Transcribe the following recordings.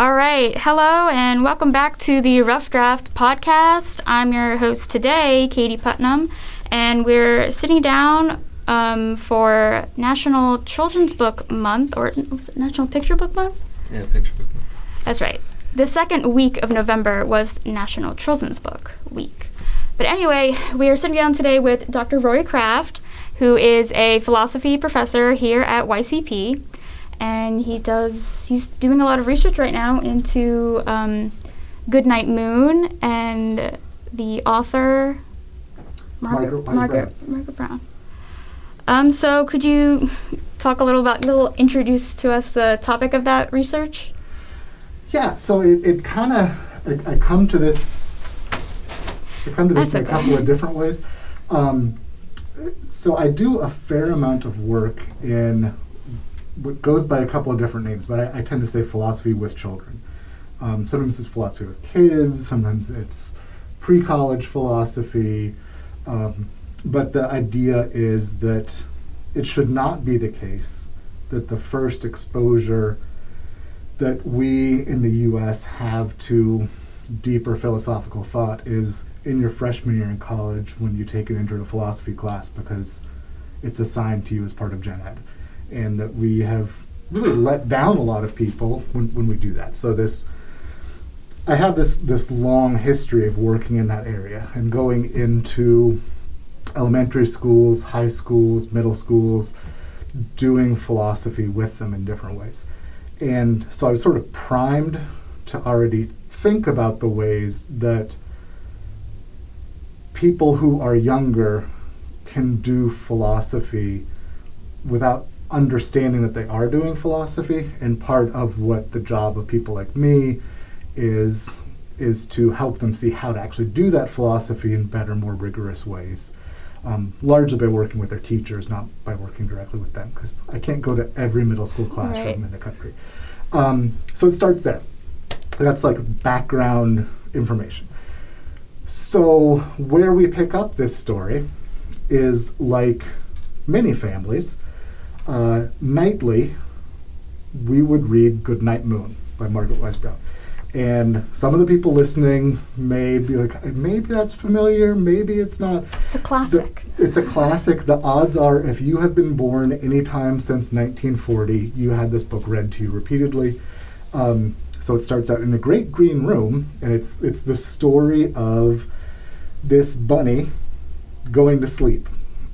All right. Hello and welcome back to the Rough Draft podcast. I'm your host today, Katie Putnam, and we're sitting down um, for National Children's Book Month, or was it National Picture Book Month? Yeah, picture book. month. That's right. The second week of November was National Children's Book Week. But anyway, we are sitting down today with Dr. Rory Kraft, who is a philosophy professor here at YCP. And he does, he's doing a lot of research right now into um, Goodnight Moon and the author, Margaret Wise Margaret, Margaret Brown. Um, so could you talk a little about, little introduce to us the topic of that research? Yeah, so it, it kind of, I, I come to this, I come to this That's in a couple of different ways. Um, so I do a fair amount of work in what goes by a couple of different names, but I, I tend to say philosophy with children. Um, sometimes it's philosophy with kids, sometimes it's pre college philosophy. Um, but the idea is that it should not be the case that the first exposure that we in the US have to deeper philosophical thought is in your freshman year in college when you take an intro to philosophy class because it's assigned to you as part of Gen Ed. And that we have really let down a lot of people when, when we do that. So this I have this this long history of working in that area and going into elementary schools, high schools, middle schools, doing philosophy with them in different ways. And so I was sort of primed to already think about the ways that people who are younger can do philosophy without understanding that they are doing philosophy. And part of what the job of people like me is is to help them see how to actually do that philosophy in better, more rigorous ways. Um, largely by working with their teachers, not by working directly with them, because I can't go to every middle school classroom Right. in the country. Um, so it starts there. That's like background information. So where we pick up this story is like many families. Uh, nightly, we would read Goodnight Moon by Margaret Wise Brown. And some of the people listening may be like, maybe that's familiar, maybe it's not. It's a The- classic. it's a classic. The odds are, if you have been born any time since 1940, you had this book read to you repeatedly. Um, so it starts out in a great green room, and it's it's the story of this bunny going to sleep.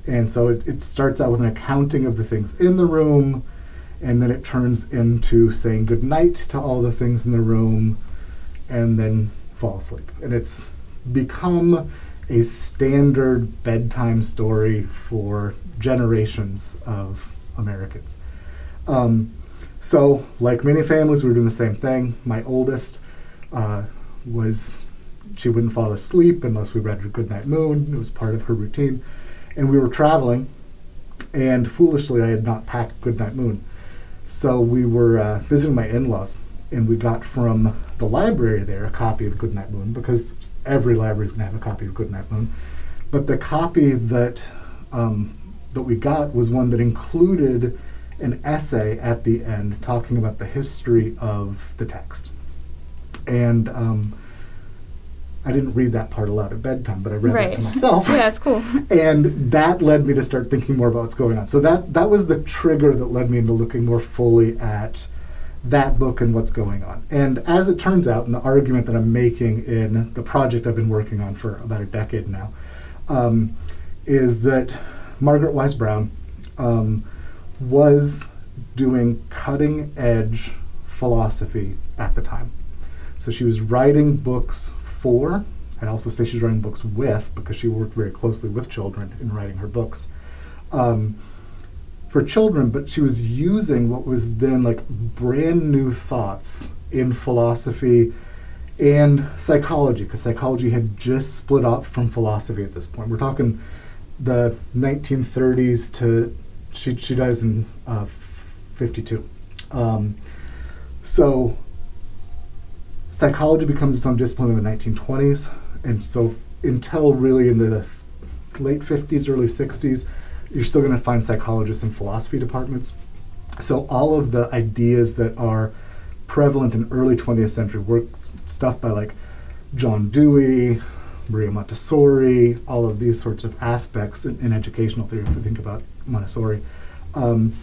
And so it, it starts out with an accounting of the things in the room, and then it turns into saying goodnight to all the things in the room, and then fall asleep. And it's become a standard bedtime story for generations of Americans. Um, so, like many families, we were doing the same thing. My oldest uh, was, she wouldn't fall asleep unless we read her Goodnight Moon. It was part of her routine. And we were traveling, and foolishly, I had not packed Goodnight Moon. So we were uh, visiting my in-laws, and we got from the library there a copy of Goodnight Moon because every library is going to have a copy of Goodnight Moon. But the copy that um, that we got was one that included an essay at the end talking about the history of the text. And um, I didn't read that part aloud at bedtime, but I read that Right. to myself yeah, it's cool. and that led me to start thinking more about what's going on. So that that was the trigger that led me into looking more fully at that book and what's going on. And as it turns out, and the argument that I'm making in the project I've been working on for about a decade now, um, is that Margaret Wise Brown um, was doing cutting edge philosophy at the time. So she was writing books for, I'd also say she's writing books with, because she worked very closely with children in writing her books. Um, for children, but she was using what was then like brand new thoughts in philosophy and psychology, because psychology had just split off from philosophy at this point. We're talking the 1930s to she she dies in uh, 52. Um, so psychology becomes its own discipline in the 1920s, and so until really in the late 50s, early 60s, you're still going to find psychologists in philosophy departments. So all of the ideas that are prevalent in early 20th century work, stuff by like John Dewey, Maria Montessori, all of these sorts of aspects in, in educational theory, if we think about Montessori, um,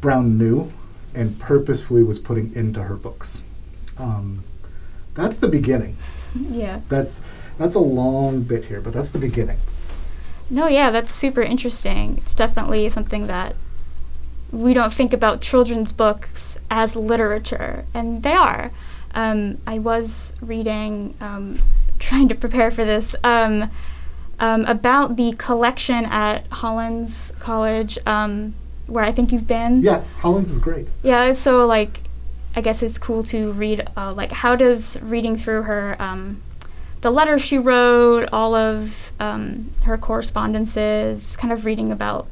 Brown knew and purposefully was putting into her books. Um, that's the beginning. Yeah. That's that's a long bit here, but that's the beginning. No, yeah, that's super interesting. It's definitely something that we don't think about children's books as literature, and they are. Um, I was reading, um, trying to prepare for this, um, um about the collection at Hollins College, um, where I think you've been. Yeah, Hollins is great. Yeah, so like, I guess it's cool to read. Uh, like, how does reading through her um, the letters she wrote, all of um, her correspondences, kind of reading about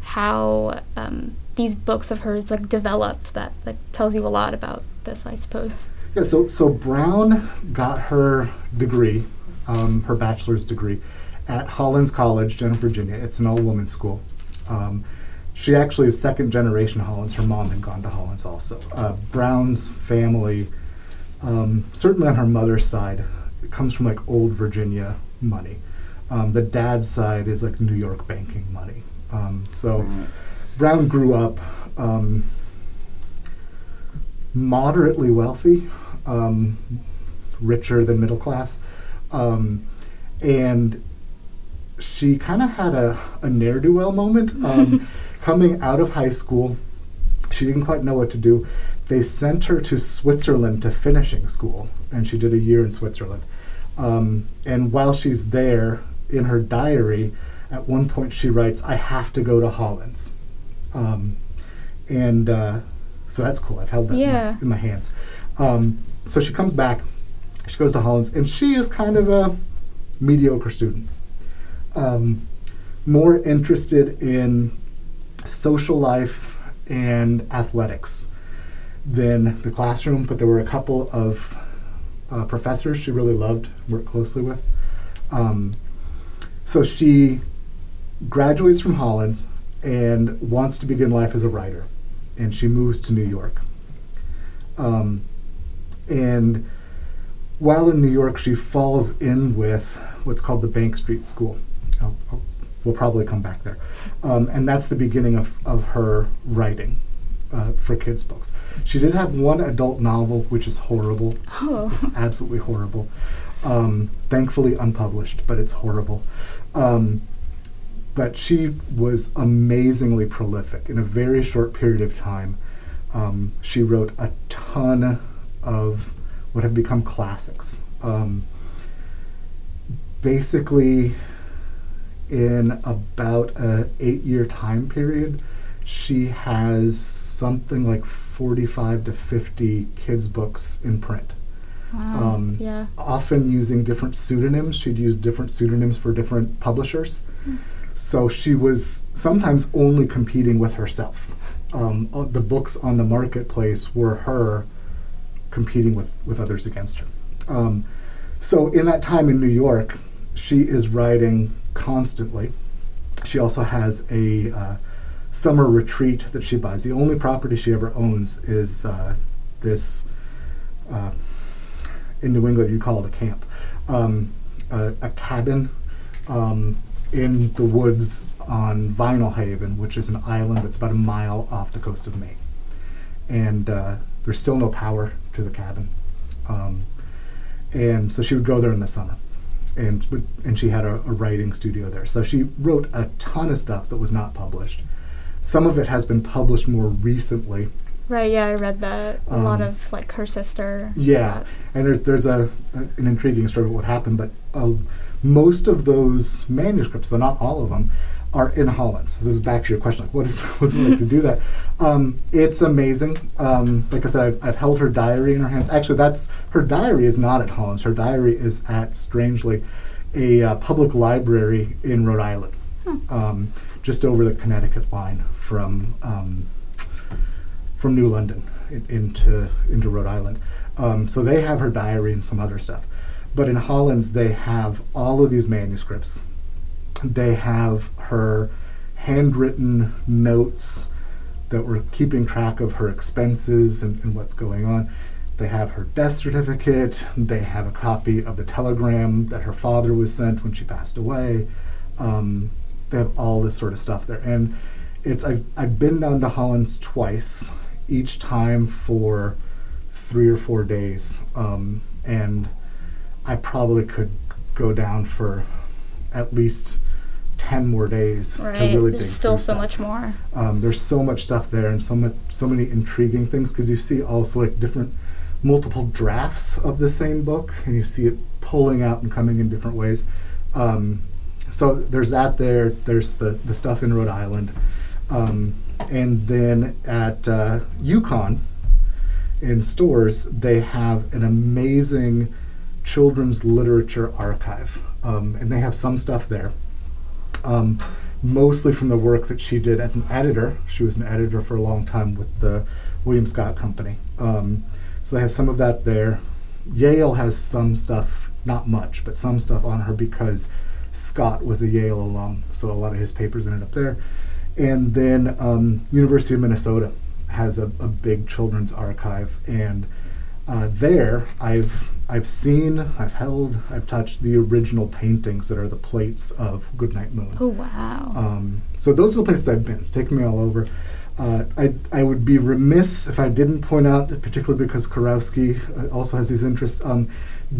how um, these books of hers like developed. That like tells you a lot about this, I suppose. Yeah. So so Brown got her degree, um, her bachelor's degree, at Hollins College, Jenna, Virginia. It's an all-women's school. Um, she actually is second generation Hollins. Her mom had gone to Hollins also. Uh, Brown's family, um, certainly on her mother's side, comes from like old Virginia money. Um, the dad's side is like New York banking money. Um, so. Brown grew up um, moderately wealthy, um, richer than middle class, um, and she kind of had a, a ne'er do well moment. Coming out of high school, she didn't quite know what to do. They sent her to Switzerland to finishing school, and she did a year in Switzerland. Um, and while she's there, in her diary, at one point she writes, I have to go to Hollins. Um, and uh, so that's cool. I've held that yeah. in, my, in, my, hands. Um, so she comes back, she goes to Hollins, and she is kind of a mediocre student. Um, more interested in social life and athletics than the classroom, but there were a couple of uh, professors she really loved, worked closely with. Um, so she graduates from Hollins and wants to begin life as a writer, and she moves to New York. Um, and while in New York, she falls in with what's called the Bank Street School. I'll, I'll, we'll probably come back there. Um, and that's the beginning of, of her writing uh, for kids' books. She did have one adult novel, which is horrible. Oh. It's absolutely horrible. Um, thankfully unpublished, but it's horrible. Um, but she was amazingly prolific. In a very short period of time, um, she wrote a ton of what have become classics. Um, basically, in about an eight-year time period, she has something like 45 to 50 kids' books in print. Wow. Um, yeah. Often using different pseudonyms. She'd use different pseudonyms for different publishers. Mm. So she was sometimes only competing with herself. Um, uh, the books on the marketplace were her competing with, with others against her. Um, so in that time in New York, she is writing constantly. She also has a uh, summer retreat that she buys. The only property she ever owns is uh, this. Uh, in New England, you call it a camp, um, a, a, cabin um, in the woods on Vinalhaven, which is an island that's about a mile off the coast of Maine. And uh, there's still no power to the cabin. Um, and so she would go there in the summer. And, and she had a, a writing studio there. So she wrote a ton of stuff that was not published. Some of it has been published more recently. Right. Yeah, I read that. A um, lot of like her sister. Yeah, and there's there's a, a, an intriguing story of what happened, but uh, most of those manuscripts, though not all of them, are in Hollins. So this is back to your question, like what is what's it like to do that? Um, it's amazing. Um, like I said, I've, I've, held her diary in her hands. Actually, that's her diary is not at Hollins. Her diary is at strangely a uh, public library in Rhode Island, hmm. um, just over the Connecticut line from um, from New London in, into into Rhode Island. Um, so they have her diary and some other stuff. But in Hollins, they have all of these manuscripts. They have her handwritten notes that were keeping track of her expenses and, and what's going on. They have her death certificate. They have a copy of the telegram that her father was sent when she passed away. Um, they have all this sort of stuff there, and it's I've I've been down to Hollins twice, each time for three or four days, um, and I probably could go down for at least ten more days Right. to really There's still so stuff. much more. Um, there's so much stuff there and so much so many intriguing things because you see also like different multiple drafts of the same book and you see it pulling out and coming in different ways. Um, so there's that there. There's the the stuff in Rhode Island, um, and then at uh, UConn in Storrs they have an amazing children's literature archive, um, and they have some stuff there um, mostly from the work that she did as an editor. She was an editor for a long time with the William Scott Company. Um, so they have some of that there. Yale has some stuff, not much, but some stuff on her because Scott was a Yale alum, so a lot of his papers ended up there. And then um, University of Minnesota has a, a big children's archive, and uh, there I've I've seen, I've held, I've touched the original paintings that are the plates of Goodnight Moon. Oh wow. Um, so those are the places I've been. It's taken me all over. Uh, I, I would be remiss if I didn't point out, particularly because Karowski uh, also has these interests. Um,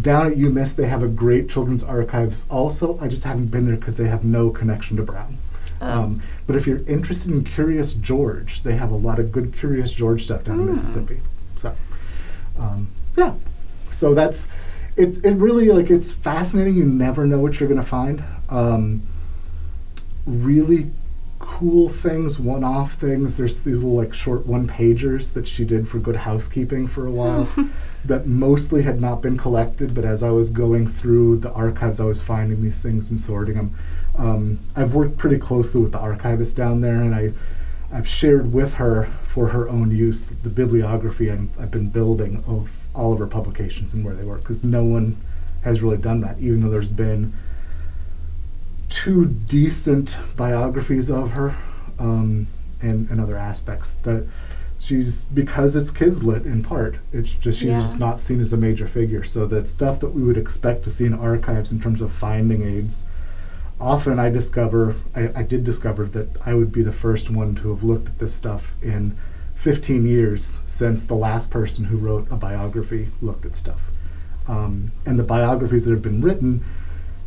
down at UMass, they have a great children's archives. Also, I just haven't been there because they have no connection to Brown. Oh. Um, but if you're interested in Curious George, they have a lot of good Curious George stuff down in Hmm. Mississippi. So, um, yeah. So that's it's it really like it's fascinating. You never know what you're gonna find. Um, really cool things, one-off things. There's these little like short one-pagers that she did for Good Housekeeping for a while, that mostly had not been collected. But as I was going through the archives, I was finding these things and sorting them. Um, I've worked pretty closely with the archivist down there, and I. I've shared with her for her own use the bibliography I'm, I've been building of all of her publications and where they were, because no one has really done that, even though there's been two decent biographies of her um, and, and other aspects that she's because it's kids lit in part it's just she's Yeah. just not seen as a major figure so that stuff that we would expect to see in archives in terms of finding aids often i discover I, I did discover that i would be the first one to have looked at this stuff in 15 years since the last person who wrote a biography looked at stuff um, and the biographies that have been written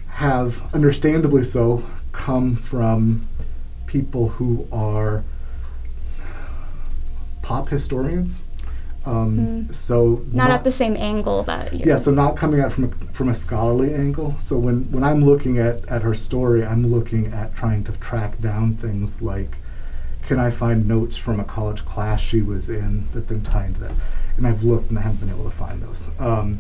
have, understandably so, come from people who are pop historians. Um, Mm. So Not at the same angle that you. yeah, so not coming at from a, from a scholarly angle. So when, when I'm looking at, at her story, I'm looking at trying to track down things like, can I find notes from a college class she was in that then tie into that? And I've looked and I haven't been able to find those. Um,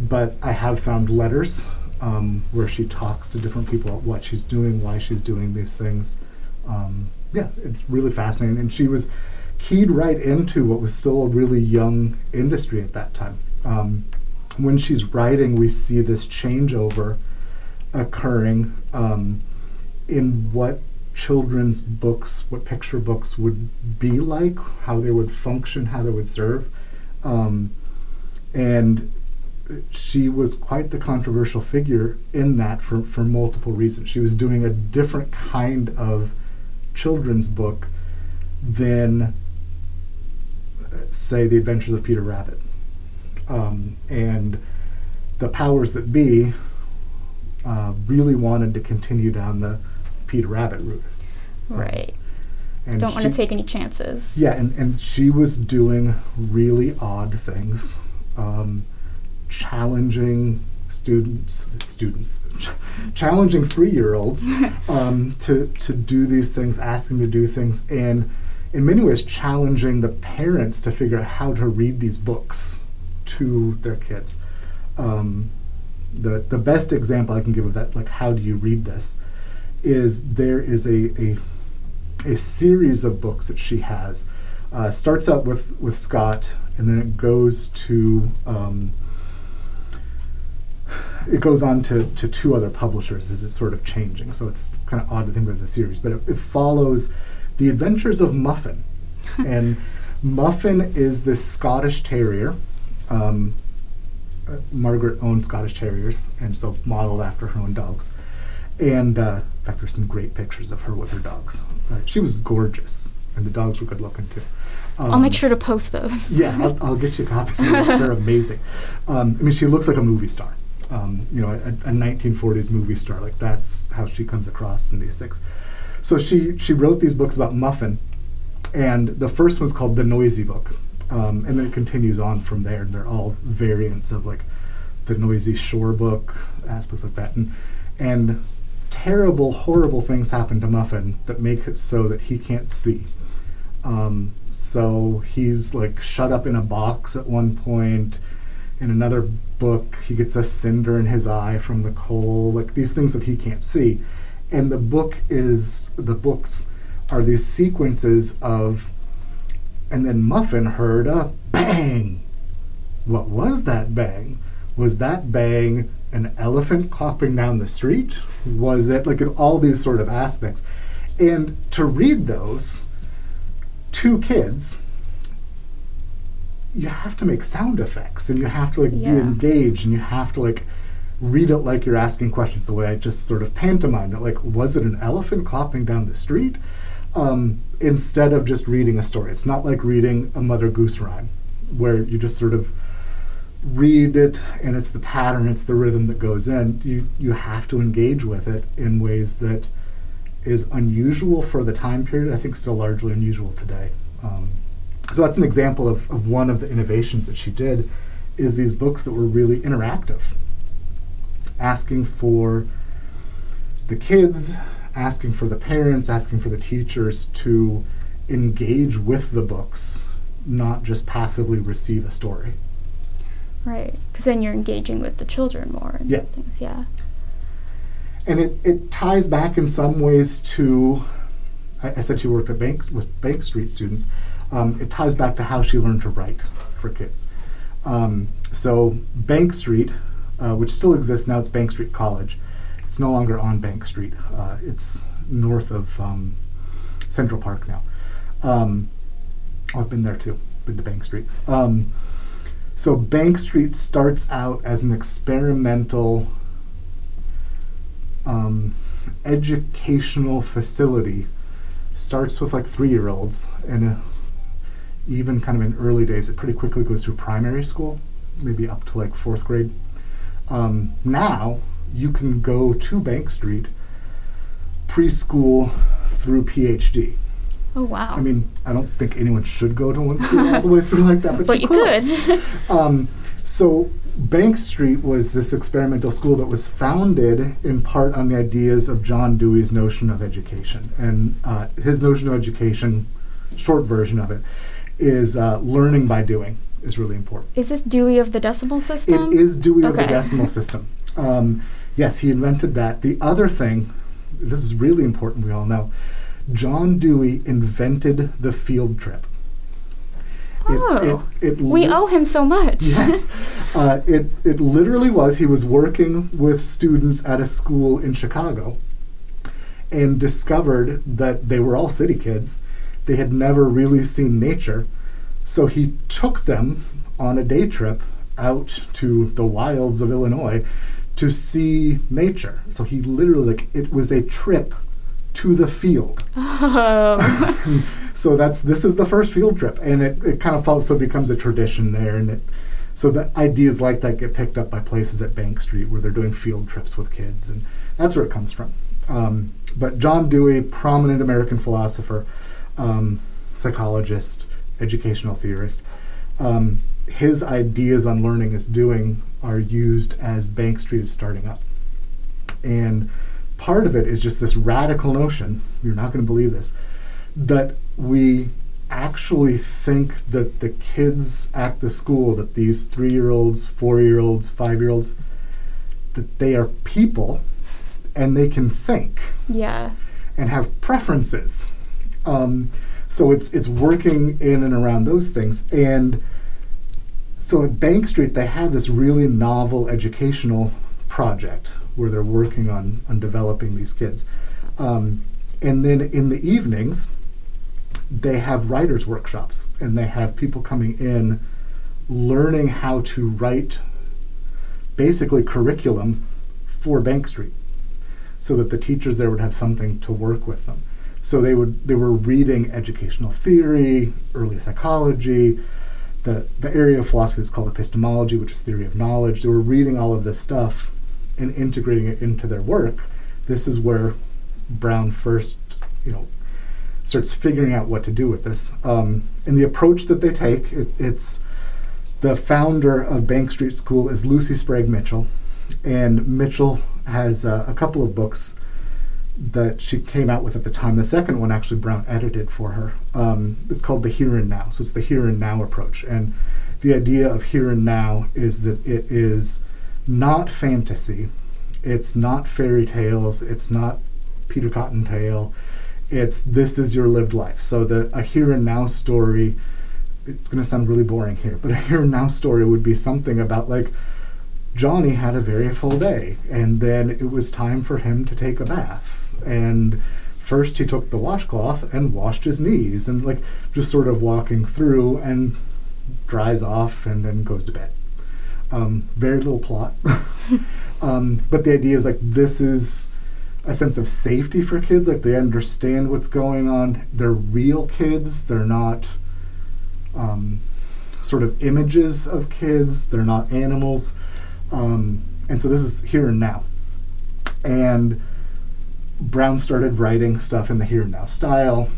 but I have found letters um, where she talks to different people about what she's doing, why she's doing these things. Um, yeah, it's really fascinating. And she was keyed right into what was still a really young industry at that time. Um, when she's writing, we see this changeover occurring um, in what children's books, what picture books would be like, how they would function, how they would serve. Um, and she was quite the controversial figure in that for, for multiple reasons. She was doing a different kind of children's book than, uh, say, The Adventures of Peter Rabbit. Um, and the powers that be uh, really wanted to continue down the Peter Rabbit route. Right. And Don't want to take any chances. yeah, and, and she was doing really odd things, um, challenging students, students, challenging three-year-olds um, to to do these things, asking to do things, and in many ways challenging the parents to figure out how to read these books to their kids. Um, the the best example I can give of that, like how do you read this, is there is a a a series of books that she has. Uh, starts out with, with Scott, and then it goes to um, it goes on to, to two other publishers as it's sort of changing. So it's kind of odd to think of it as a series, but it, it follows the adventures of Muffin, and Muffin is this Scottish Terrier. Um, uh, Margaret owned Scottish Terriers, and so modeled after her own dogs. And uh, there's some great pictures of her with her dogs. Uh, she was gorgeous, and the dogs were good looking too. I'll make Um, sure to post those. yeah, I'll, I'll get you copies. They're amazing. Um, I mean, she looks like a movie star. Um, you know, a, a 1940s movie star. Like that's how she comes across in these things. So she she wrote these books about Muffin, and the first one's called The Noisy Book, um, and then it continues on from there. And they're all variants of like the Noisy Shore Book, aspects like that, and and terrible, horrible things happen to Muffin that make it so that he can't see. Um, so he's like shut up in a box at one point. In another book, he gets a cinder in his eye from the coal, like these things that he can't see. And the book is, the books are these sequences of, and then Muffin heard a bang. What was that bang? Was that bang an elephant clopping down the street? Was it like in all these sort of aspects? And to read those, two kids, you have to make sound effects and you have to like Yeah. be engaged and you have to like read it like you're asking questions the way I just sort of pantomimed it. Like, was it an elephant clopping down the street? Um, instead of just reading a story. It's not like reading a Mother Goose rhyme where you just sort of read it and it's the pattern, it's the rhythm that goes in. You you have to engage with it in ways that is unusual for the time period. I think still largely unusual today. Um, so that's an example of, of one of the innovations that she did is these books that were really interactive asking for the kids asking for the parents asking for the teachers to engage with the books not just passively receive a story Right. Because then you're engaging with the children more and Yeah. things. Yeah. and it, it ties back in some ways to I, I said she worked at banks with Bank Street students. Um, it ties back to how she learned to write for kids. Um, so Bank Street, uh, which still exists now, it's Bank Street College. It's no longer on Bank Street. Uh, it's north of um, Central Park now. Um, oh, I've been there too. Been to Bank Street. So Bank Street starts out as an experimental um, educational facility. Starts with like three-year-olds, and uh, even kind of in early days, it pretty quickly goes to primary school, maybe up to like fourth grade. Um, now you can go to Bank Street preschool through PhD. Oh wow. I mean, I don't think anyone should go to one school all the way through like that, but, but you could. um, so Bank Street was this experimental school that was founded in part on the ideas of John Dewey's notion of education, and uh, his notion of education, short version of it, is uh, learning by doing is really important. is this Dewey of the decimal system? It is Dewey of the decimal system. Um, yes, he invented that. The other thing, this is really important, we all know, John Dewey invented the field trip. It- Oh. it, it We owe him so much. yes. Uh, it, it literally was, he was working with students at a school in Chicago and discovered that they were all city kids. They had never really seen nature. So he took them on a day trip out to the wilds of Illinois to see nature. So he literally, like, it was a trip to the field. Oh. so that's this is the first field trip, and it, it kind of also becomes a tradition there, and it so the ideas like that get picked up by places at Bank Street where they're doing field trips with kids, and that's where it comes from. Um, but John Dewey, prominent American philosopher, um, psychologist, educational theorist, um, his ideas on learning is doing are used as Bank Street is starting up, and part of it is just this radical notion. You're not going to believe this that we actually think that the kids at the school, that these three year olds, four year olds, five year olds, that they are people and they can think yeah. and have preferences. Um, so it's it's working in and around those things. And so at Bank Street, they have this really novel educational project where they're working on on developing these kids. Um, and then in the evenings, they have writers' workshops and they have people coming in learning how to write basically curriculum for Bank Street so that the teachers there would have something to work with them. So they would they were reading educational theory, early psychology, the, the area of philosophy that's called epistemology, which is theory of knowledge. They were reading all of this stuff and integrating it into their work. This is where Brown first, you know, starts figuring out what to do with this. Um, and the approach that they take, it, it's the founder of Bank Street School is Lucy Sprague Mitchell, and Mitchell has uh, a couple of books that she came out with at the time. The second one, actually, Brown edited for her. Um, it's called The Here and Now. So it's the here and now approach. And the idea of here and now is that it is not fantasy, it's not fairy tales, it's not Peter Cottontail. It's this is your lived life. So the a here and now story. It's going to sound really boring here, but a here and now story would be something about like Johnny had a very full day, and then it was time for him to take a bath and first he took the washcloth and washed his knees and like just sort of walking through and dries off and then goes to bed um, very little plot. Um, but the idea is like this is a sense of safety for kids like they understand what's going on. They're real kids. They're not um, sort of images of kids. They're not animals. Um, and so this is here and now. And Brown started writing stuff in the here and now style,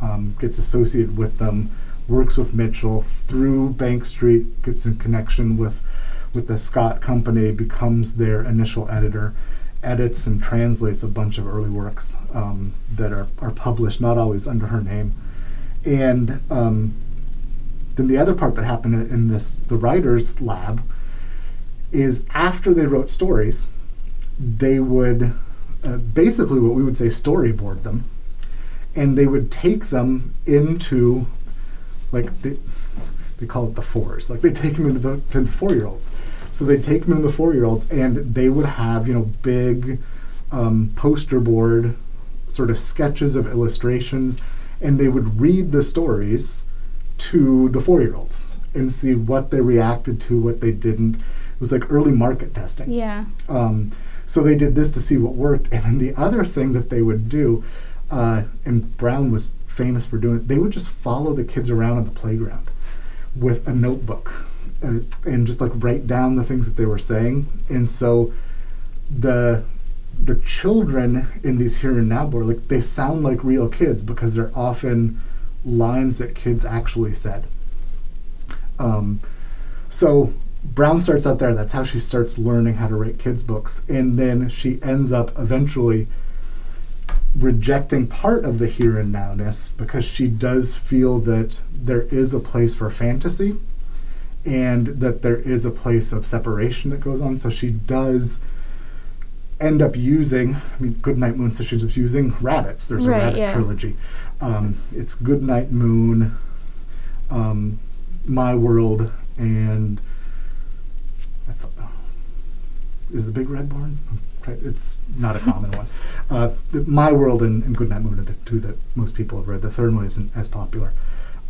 um, gets associated with them, works with Mitchell through Bank Street, gets in connection with with the Scott Company, becomes their initial editor, edits and translates a bunch of early works um, that are, are published, not always under her name. And um, then the other part that happened in this the writers lab is after they wrote stories, they would uh, basically what we would say storyboard them, and they would take them into like they, they call it the fours. Like they take them into the to four year olds. So they'd take them into the four year olds, and they would have you know big um, poster board sort of sketches of illustrations, and they would read the stories to the four year olds and see what they reacted to, what they didn't. It was like early market testing. Yeah. Um, so they did this to see what worked. And then the other thing that they would do, uh, and Brown was famous for doing it, they would just follow the kids around on the playground with a notebook uh, and just like write down the things that they were saying. And so the the children in these here and now board, like they sound like real kids because they're often lines that kids actually said. Um, so Brown starts out there. That's how she starts learning how to write kids' books. And then she ends up eventually rejecting part of the here and nowness because she does feel that there is a place for fantasy and that there is a place of separation that goes on. So she does end up using, I mean, Goodnight Moon, so she's using rabbits. There's Right, a rabbit yeah. trilogy. Um, it's Goodnight Moon, um, My World, and I thought, oh, is the Big Red Barn? It's not a common one. Uh, My World and, and Goodnight Moon are the two that most people have read. The third one isn't as popular.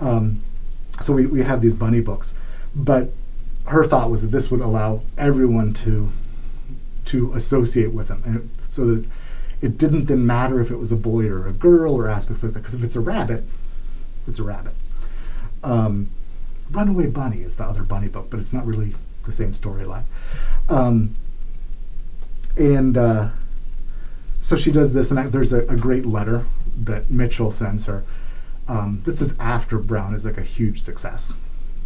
Um, so we, we have these bunny books, but her thought was that this would allow everyone to to associate with them, and it, so that it didn't then matter if it was a boy or a girl or aspects like that. Because if it's a rabbit, it's a rabbit. Um, Runaway Bunny is the other bunny book, but it's not really the same storyline. Um, and uh, so she does this, and I, there's a, a great letter that Mitchell sends her. Um, this is after Brown is like a huge success.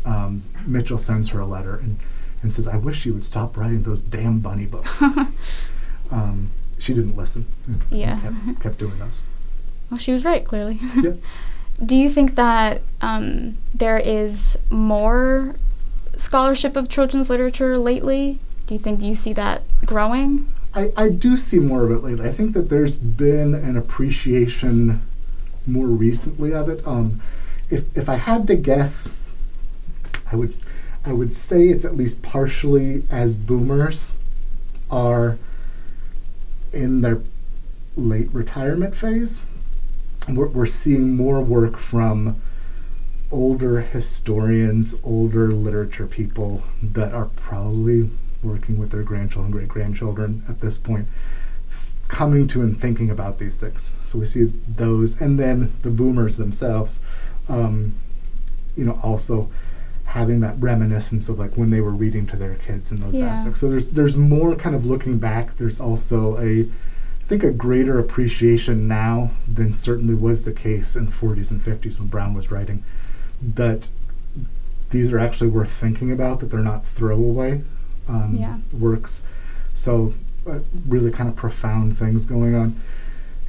Um, Mitchell sends her a letter and, and says, "I wish you would stop writing those damn bunny books." um, she didn't listen. Yeah. kept, kept doing those. Well, she was right, clearly. Yep. Do you think that um, there is more scholarship of children's literature lately? Do you think do you see that growing? I, I do see more of it lately. I think that there's been an appreciation more recently of it. Um, if if I had to guess, I would I would say it's at least partially as boomers are in their late retirement phase. we're, we're seeing more work from older historians, older literature people that are probably working with their grandchildren, great grandchildren at this point, coming to and thinking about these things. So we see those, and then the boomers themselves, um, you know, also having that reminiscence of like when they were reading to their kids and those Yeah. aspects. So there's there's more kind of looking back. There's also a I think a greater appreciation now than certainly was the case in the 40s and 50s when Brown was writing that these are actually worth thinking about that they're not throwaway um, Yeah. works so uh, really kind of profound things going on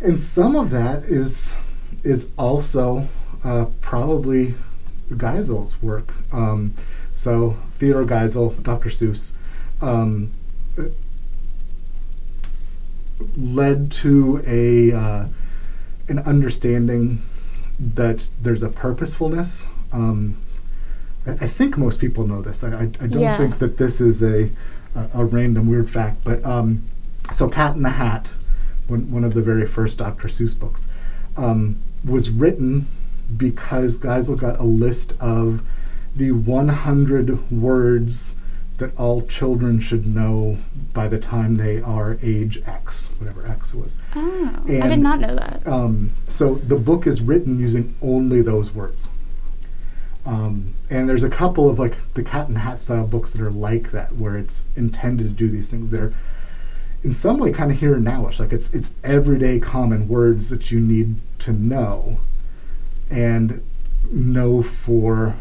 and some of that is is also uh, probably Geisel's work um, so Theodore Geisel Dr. Seuss um, led to a uh, an understanding that there's a purposefulness. Um, I, I think most people know this. I, I, I don't Yeah. think that this is a, a, a random weird fact, but um, so Cat in the Hat, one, one of the very first Dr. Seuss books, um, was written because Geisel got a list of the 100 words that all children should know by the time they are age X, whatever X was. Oh, I did not know that. Um, so the book is written using only those words. Um, and there's a couple of like the Cat and Hat style books that are like that, where it's intended to do these things. They're in some way kind of here and nowish. Like it's it's everyday common words that you need to know, and know for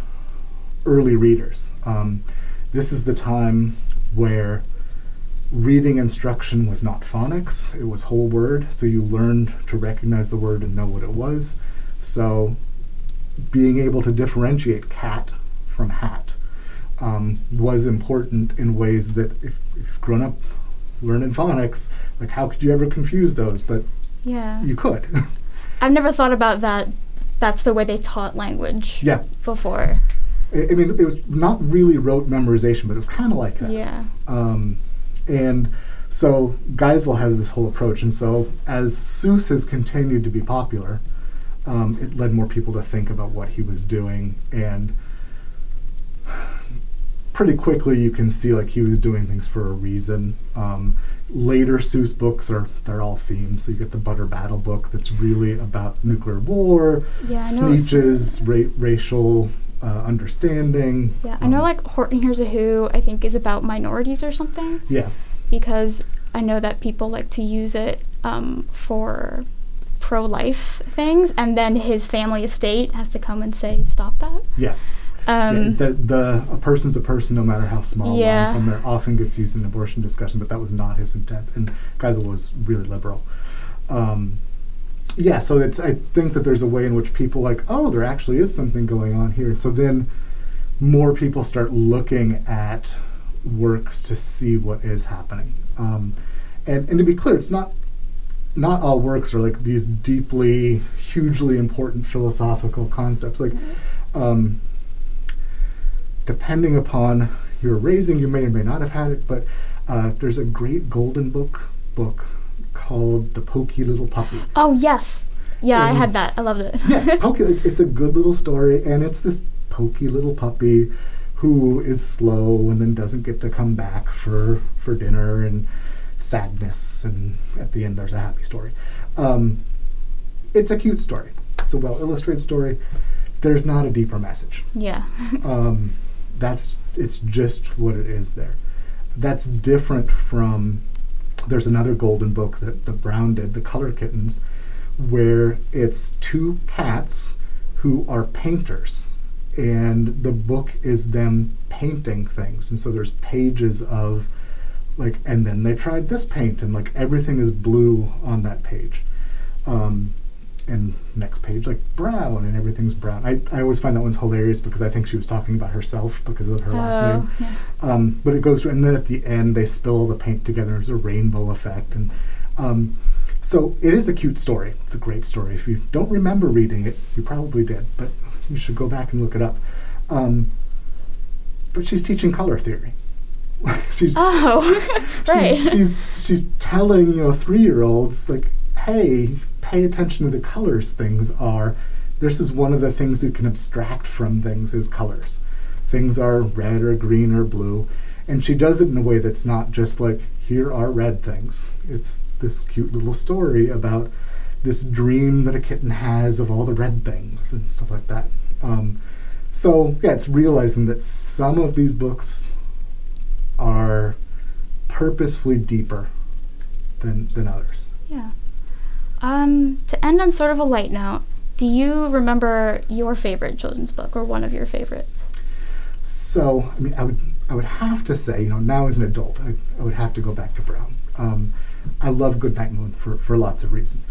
early readers. Um, this is the time where reading instruction was not phonics, it was whole word, so you learned to recognize the word and know what it was. So being able to differentiate cat from hat um, was important in ways that if, if you've grown up learning phonics, like how could you ever confuse those? But Yeah. you could. I've never thought about that. That's the way they taught language yeah. before. I, I mean, it was not really rote memorization, but it was kind of like that. Yeah. Um, and so Geisel has this whole approach, and so as Seuss has continued to be popular, um, it led more people to think about what he was doing, and pretty quickly you can see like he was doing things for a reason. Um, later Seuss books are they're all themes. So you get the Butter Battle book that's really about nuclear war, Yeah, I know. it's- Sneetches, ra- racial uh, understanding. Yeah, I know. Like Horton Hears a Who, I think is about minorities or something. yeah. because I know that people like to use it um, for pro-life things, and then his family estate has to come and say stop that. Yeah. Um, yeah, the, the a person's a person no matter how small one Yeah. from there often gets used in abortion discussion, but that was not his intent. And Geisel was really liberal. Um, yeah, so it's I think that there's a way in which people like, oh, there actually is something going on here. And So then more people start looking at works to see what is happening. Um, and, and to be clear, it's not not all works are like these deeply, hugely important philosophical concepts. Like, um, depending upon your raising, you may or may not have had it, but uh, there's a great golden book book called The Pokey Little Puppy. oh yes, yeah, I Um, had that. I loved it. Yeah, Pokey, it's a good little story, and it's this pokey little puppy who is slow and then doesn't get to come back for, for dinner and sadness, and at the end there's a happy story. Um, it's a cute story. It's a well illustrated story. There's not a deeper message. yeah. um, that's it's just what it is there. That's different from there's another golden book that the Brown did, the Color Kittens, where it's two cats who are painters, and the book is them painting things, and so there's pages of like, and then they tried this paint, and like everything is blue on that page. Um, and next page like brown and everything's brown. I, I always find that one's hilarious because I think she was talking about herself because of her last Oh, name. yeah. Um, but it goes through, and then at the end they spill the paint together. There's a rainbow effect, and um, so it is a cute story. It's a great story. If you don't remember reading it, you probably did, but you should go back and look it up. Um, but she's teaching color theory. she's Oh, she- right. she's she's telling you know three year olds like, hey, pay attention to the colors things are, this is one of the things you can abstract from things is colors. Things are red or green or blue. And she does it in a way that's not just like, here are red things. It's this cute little story about this dream that a kitten has of all the red things and stuff like that. Um, so, yeah, it's realizing that some of these books are purposefully deeper than, than others. Yeah. Um, to end on sort of a light note, do you remember your favorite children's book or one of your favorites? So, I mean, I would I would have to say, you know, now as an adult, I, I would have to go back to Brown. Um, I love Goodnight Moon for, for lots of reasons.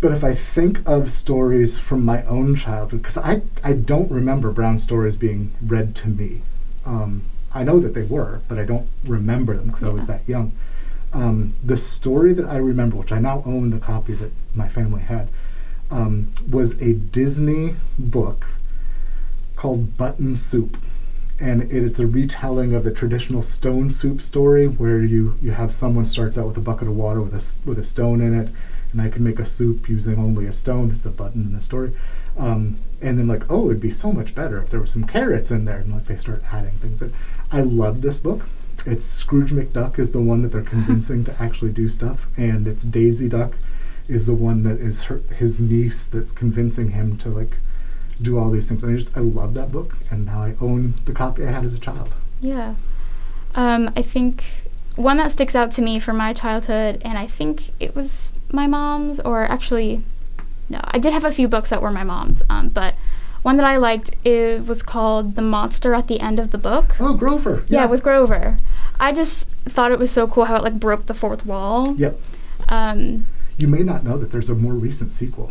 But if I think of stories from my own childhood, because I, I don't remember Brown stories being read to me. Um, I know that they were, but I don't remember them because yeah. I was that young. Um, the story that I remember, which I now own the copy that my family had, um, was a Disney book called Button Soup. And it, it's a retelling of the traditional stone soup story where you, you have someone starts out with a bucket of water with a, with a stone in it, and I can make a soup using only a stone. It's a button in the story. Um, and then like, oh, it'd be so much better if there were some carrots in there, and like they start adding things in. I love this book. It's Scrooge McDuck is the one that they're convincing to actually do stuff, and it's Daisy Duck is the one that is her, his niece that's convincing him to like do all these things. And I just I love that book, and now I own the copy I had as a child. Yeah, um, I think one that sticks out to me from my childhood, and I think it was my mom's, or actually, no, I did have a few books that were my mom's, um, but one that I liked it was called The Monster at the End of the Book. Oh, Grover. Yeah, yeah with Grover. I just thought it was so cool how it like broke the fourth wall. Yep. Um, you may not know that there's a more recent sequel.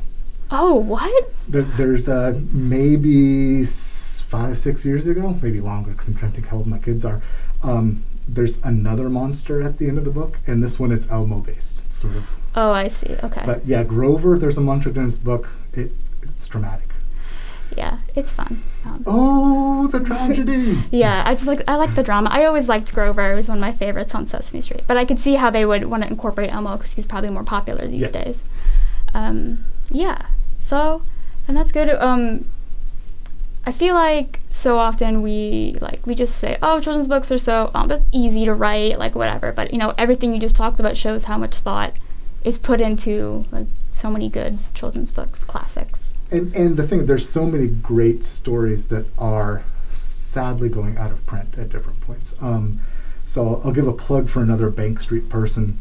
Oh, what? There, there's uh, maybe five, six years ago, maybe longer, because I'm trying to think how old my kids are. Um, there's another monster at the end of the book, and this one is Elmo based, sort of. Oh, I see. Okay. But yeah, Grover. There's a monster in this book. It, it's dramatic. Yeah, it's fun. Um, oh, the tragedy. yeah, I just like I like the drama. I always liked Grover. It was one of my favorites on Sesame Street. But I could see how they would want to incorporate Elmo because he's probably more popular these yeah. days. Um, yeah. So, and that's good. Um, I feel like so often we like we just say, "Oh, children's books are so um, that's easy to write, like whatever." But you know, everything you just talked about shows how much thought is put into like, so many good children's books, classics. And and the thing, there's so many great stories that are sadly going out of print at different points. Um, so I'll give a plug for another Bank Street person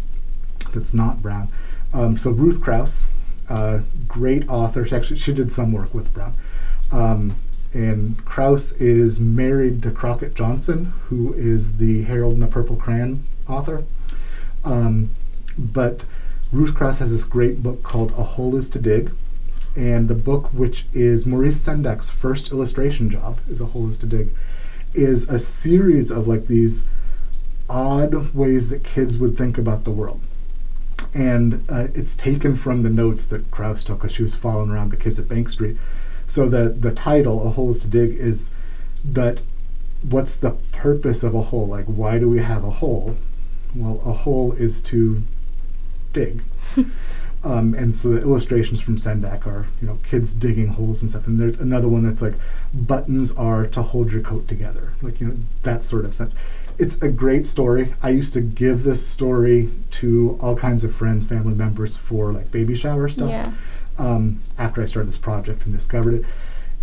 that's not Brown. Um, so Ruth Krauss, uh, great author. She actually she did some work with Brown. Um, and Krauss is married to Crockett Johnson, who is the Harold and the Purple Crayon author. Um, but Ruth Krauss has this great book called A Hole is to Dig, and the book, which is Maurice Sendak's first illustration job, is A Hole is to Dig, is a series of like these odd ways that kids would think about the world. And uh, it's taken from the notes that Krauss took as she was following around the kids at Bank Street so the the title, "A Hole is to Dig," is that what's the purpose of a hole? Like, why do we have a hole? Well, a hole is to dig. um, and so the illustrations from Sendak are, you know, kids digging holes and stuff. And there's another one that's like, buttons are to hold your coat together. Like, you know, that sort of sense. It's a great story. I used to give this story to all kinds of friends, family members for like baby shower stuff. Yeah um, after I started this project and discovered it.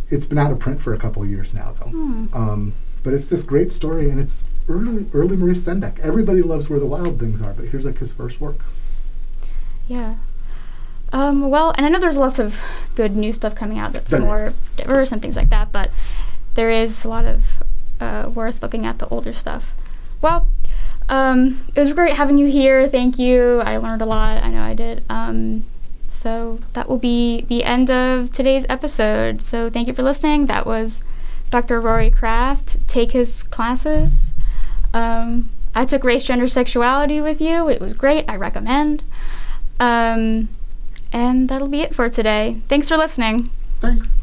It's been out of print for a couple of years now, though. Hmm. Um, but it's this great story, and it's early, early Maurice Sendak. Everybody loves Where the Wild Things Are, but here's like his first work. Yeah. Um, well, and I know there's lots of good new stuff coming out that's there more is. diverse and things like that, but there is a lot of uh, worth looking at the older stuff. Well, um, it was great having you here. Thank you. I learned a lot. I know I did. Um, so that will be the end of today's episode. So thank you for listening. That was Dr. Rory Kraft. Take his classes. Um, I took race, gender, sexuality with you. It was great. I recommend. Um, and that'll be it for today. Thanks for listening. Thanks.